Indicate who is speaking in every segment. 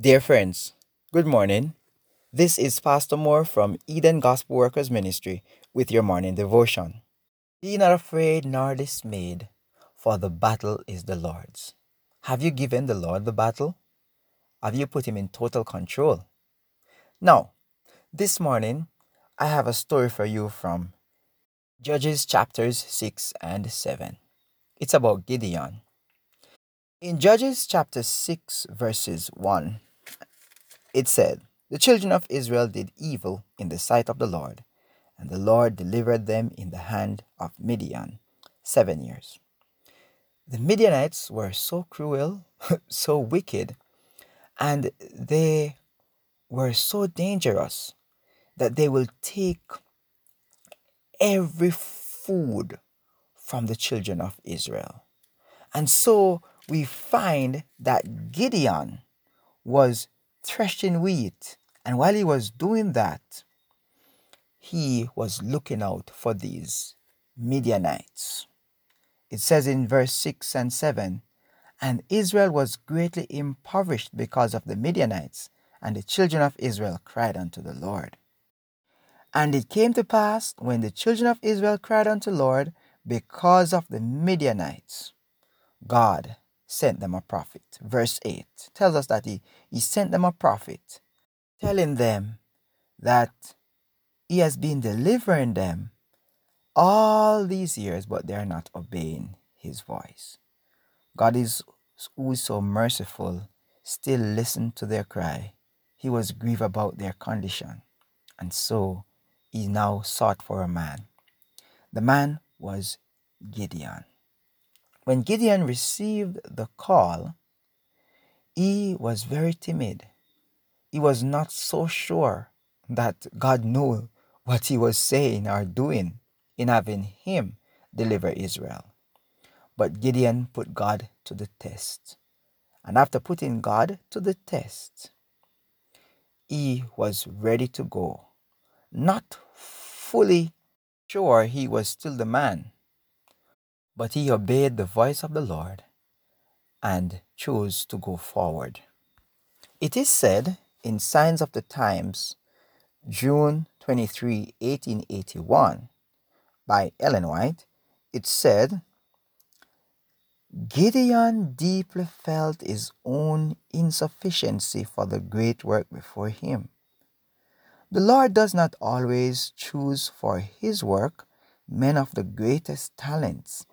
Speaker 1: Dear friends, good morning. This is Pastor Moore from Eden Gospel Workers Ministry with your morning devotion. Be not afraid nor dismayed, for the battle is the Lord's. Have you given the Lord the battle? Have you put him in total control? Now, this morning, I have a story for you from Judges chapters 6 and 7. It's about Gideon. In Judges chapter 6, verses 1, it said, The children of Israel did evil in the sight of the Lord, and the Lord delivered them in the hand of Midian seven years. The Midianites were so cruel, so wicked, and they were so dangerous that they will take every food from the children of Israel. And so we find that Gideon was threshing wheat. And while he was doing that, he was looking out for these Midianites. It says in verse 6 and 7 And Israel was greatly impoverished because of the Midianites, and the children of Israel cried unto the Lord. And it came to pass when the children of Israel cried unto the Lord because of the Midianites, God sent them a prophet. Verse 8 tells us that he, he sent them a prophet, telling them that he has been delivering them all these years, but they are not obeying his voice. God is who is so merciful, still listened to their cry. He was grieved about their condition, and so he now sought for a man. The man was Gideon. When Gideon received the call, he was very timid. He was not so sure that God knew what he was saying or doing in having him deliver Israel. But Gideon put God to the test. And after putting God to the test, he was ready to go, not fully sure he was still the man, but he obeyed the voice of the Lord and chose to go forward. It is said in Signs of the Times, June 23, 1881, by Ellen White, it said, Gideon deeply felt his own insufficiency for the great work before him. The Lord does not always choose for his work men of the greatest talents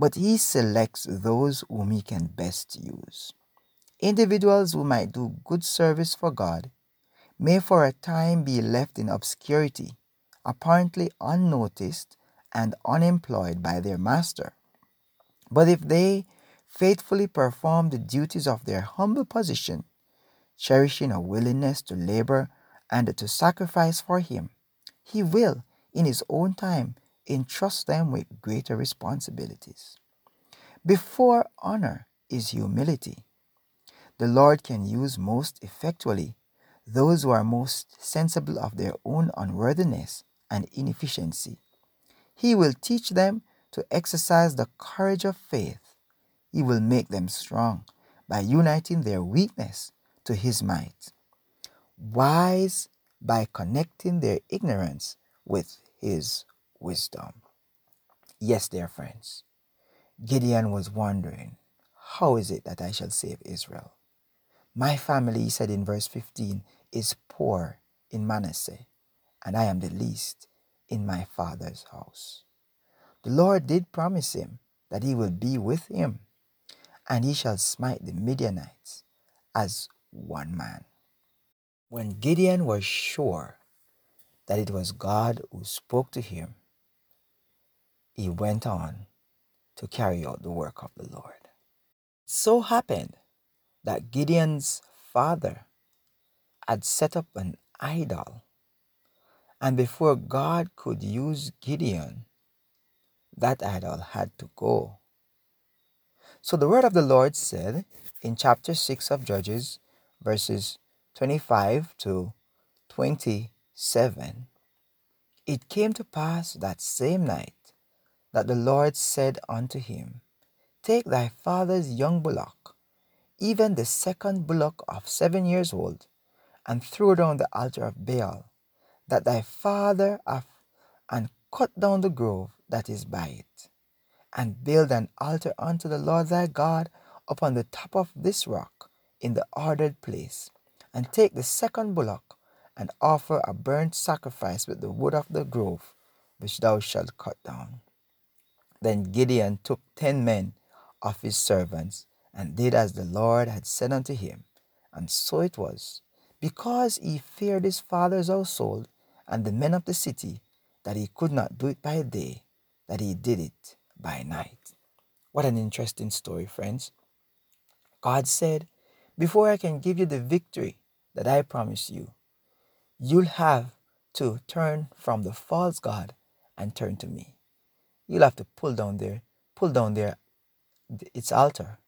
Speaker 1: but he selects those whom he can best use. Individuals who might do good service for God may for a time be left in obscurity, apparently unnoticed and unemployed by their master. But if they faithfully perform the duties of their humble position, cherishing a willingness to labor and to sacrifice for Him, He will, in His own time, entrust them with greater responsibilities. Before honor is humility. The Lord can use most effectually those who are most sensible of their own unworthiness and inefficiency. He will teach them to exercise the courage of faith. He will make them strong by uniting their weakness to His might, wise by connecting their ignorance with His wisdom. Yes, dear friends, Gideon was wondering, How is it that I shall save Israel? My family, he said in verse 15, is poor in Manasseh, and I am the least in my father's house. The Lord did promise him that he will be with him, and he shall smite the Midianites as one man. When Gideon was sure that it was God who spoke to him, he went on to carry out the work of the Lord. So happened that Gideon's father had set up an idol, and before God could use Gideon, that idol had to go. So the word of the Lord said in chapter 6 of Judges, verses 25 to 27 It came to pass that same night that the Lord said unto him, Take thy father's young bullock, even the second bullock of seven years old, and throw down the altar of Baal, that thy father hath, and cut down the grove that is by it, and build an altar unto the Lord thy God upon the top of this rock in the ordered place, and take the second bullock, and offer a burnt sacrifice with the wood of the grove, which thou shalt cut down. Then Gideon took ten men of his servants, and did as the Lord had said unto him. And so it was, because he feared his father's household and the men of the city, that he could not do it by day, that he did it by night. What an interesting story, friends. God said, Before I can give you the victory that I promise you, you'll have to turn from the false God and turn to me. You'll have to pull down there, pull down there its altar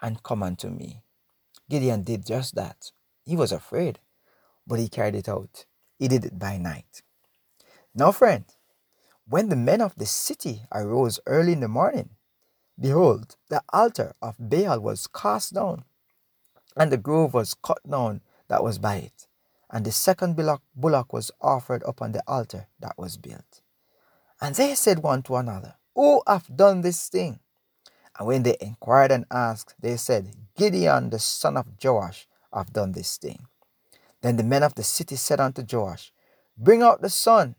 Speaker 1: and come unto me. Gideon did just that. He was afraid, but he carried it out. He did it by night. Now, friend, when the men of the city arose early in the morning, behold, the altar of Baal was cast down, and the grove was cut down that was by it, and the second bullock was offered upon the altar that was built. And they said one to another, Who hath done this thing? And when they inquired and asked, they said, Gideon the son of Joash hath done this thing. Then the men of the city said unto Joash, Bring out the son,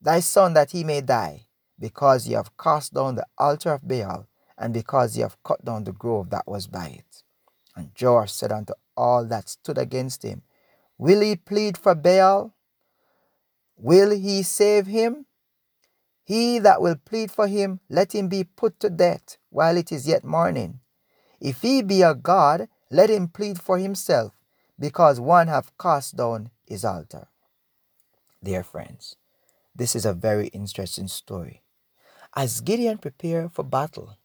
Speaker 1: thy son, that he may die, because ye have cast down the altar of Baal, and because ye have cut down the grove that was by it. And Joash said unto all that stood against him, Will he plead for Baal? Will he save him? He that will plead for him, let him be put to death while it is yet morning. If he be a God, let him plead for himself, because one hath cast down his altar. Dear friends, this is a very interesting story. As Gideon prepared for battle,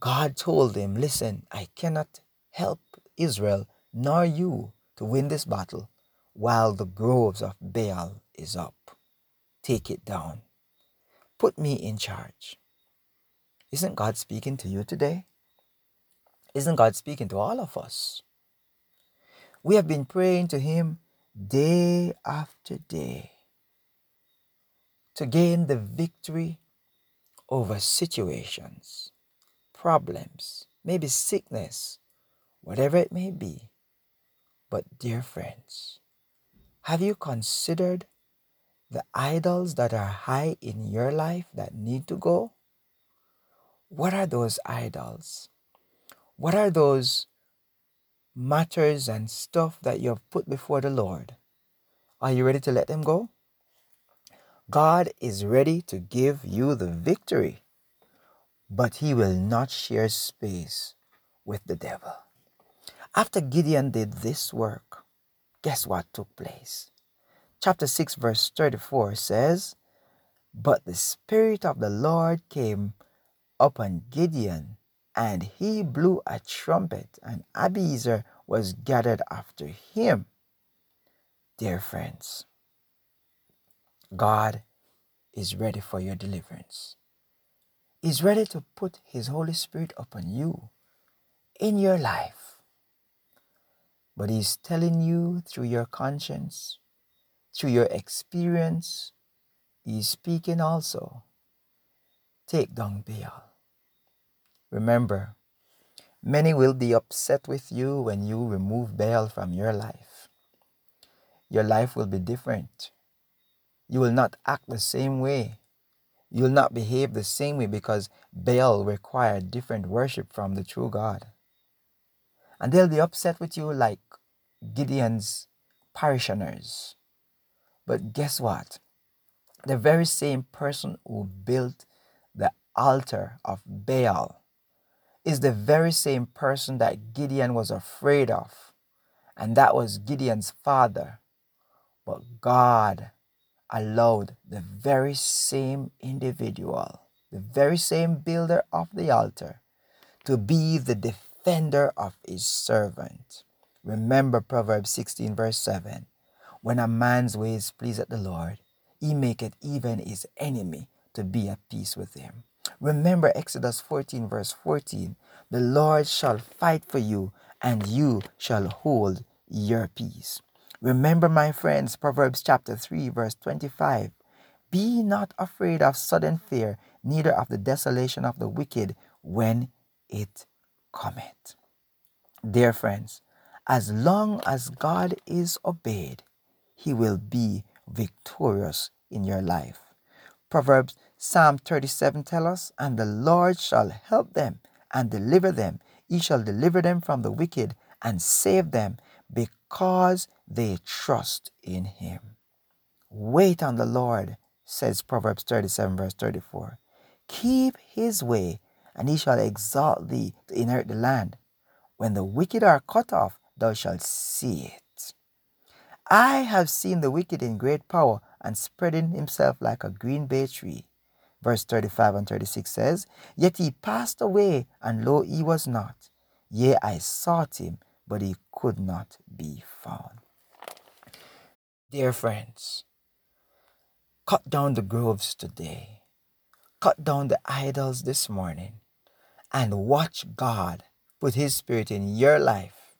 Speaker 1: God told him, Listen, I cannot help Israel nor you to win this battle while the groves of Baal is up. Take it down. Put me in charge. Isn't God speaking to you today? Isn't God speaking to all of us? We have been praying to Him day after day to gain the victory over situations, problems, maybe sickness, whatever it may be. But, dear friends, have you considered the idols that are high in your life that need to go? What are those idols? What are those matters and stuff that you have put before the Lord? Are you ready to let them go? God is ready to give you the victory, but he will not share space with the devil. After Gideon did this work, guess what took place? Chapter 6, verse 34 says, But the Spirit of the Lord came upon Gideon, and he blew a trumpet, and Abiezer was gathered after him. Dear friends, God is ready for your deliverance. He's ready to put His Holy Spirit upon you in your life. But He's telling you through your conscience, through your experience, is speaking also. Take down Baal. Remember, many will be upset with you when you remove Baal from your life. Your life will be different. You will not act the same way. You will not behave the same way because Baal required different worship from the true God. And they'll be upset with you like Gideon's parishioners. But guess what? The very same person who built the altar of Baal is the very same person that Gideon was afraid of. And that was Gideon's father. But God allowed the very same individual, the very same builder of the altar, to be the defender of his servant. Remember Proverbs 16, verse 7 When a man's ways please the Lord, he maketh even his enemy to be at peace with him. Remember Exodus 14, verse 14 The Lord shall fight for you, and you shall hold your peace. Remember, my friends, Proverbs chapter 3, verse 25 Be not afraid of sudden fear, neither of the desolation of the wicked when it cometh. Dear friends, as long as God is obeyed, he will be victorious in your life. Proverbs Psalm 37 tell us, And the Lord shall help them and deliver them. He shall deliver them from the wicked and save them because they trust in him. Wait on the Lord, says Proverbs 37, verse 34. Keep his way, and he shall exalt thee to inherit the land. When the wicked are cut off, thou shalt see it. I have seen the wicked in great power and spreading himself like a green bay tree. Verse 35 and 36 says, Yet he passed away, and lo, he was not. Yea, I sought him, but he could not be found. Dear friends, cut down the groves today. Cut down the idols this morning and watch God put His Spirit in your life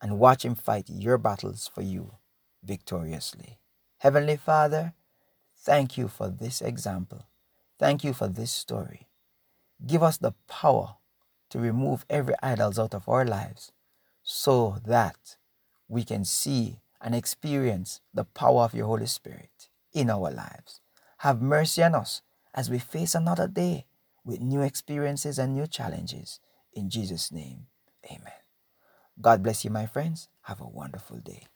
Speaker 1: and watch Him fight your battles for you victoriously. Heavenly Father, thank you for this example. Thank you for this story. Give us the power to remove every idols out of our lives so that we can see and experience the power of your Holy Spirit in our lives. Have mercy on us as we face another day with new experiences and new challenges. In Jesus' name, amen. God bless you, my friends. Have a wonderful day.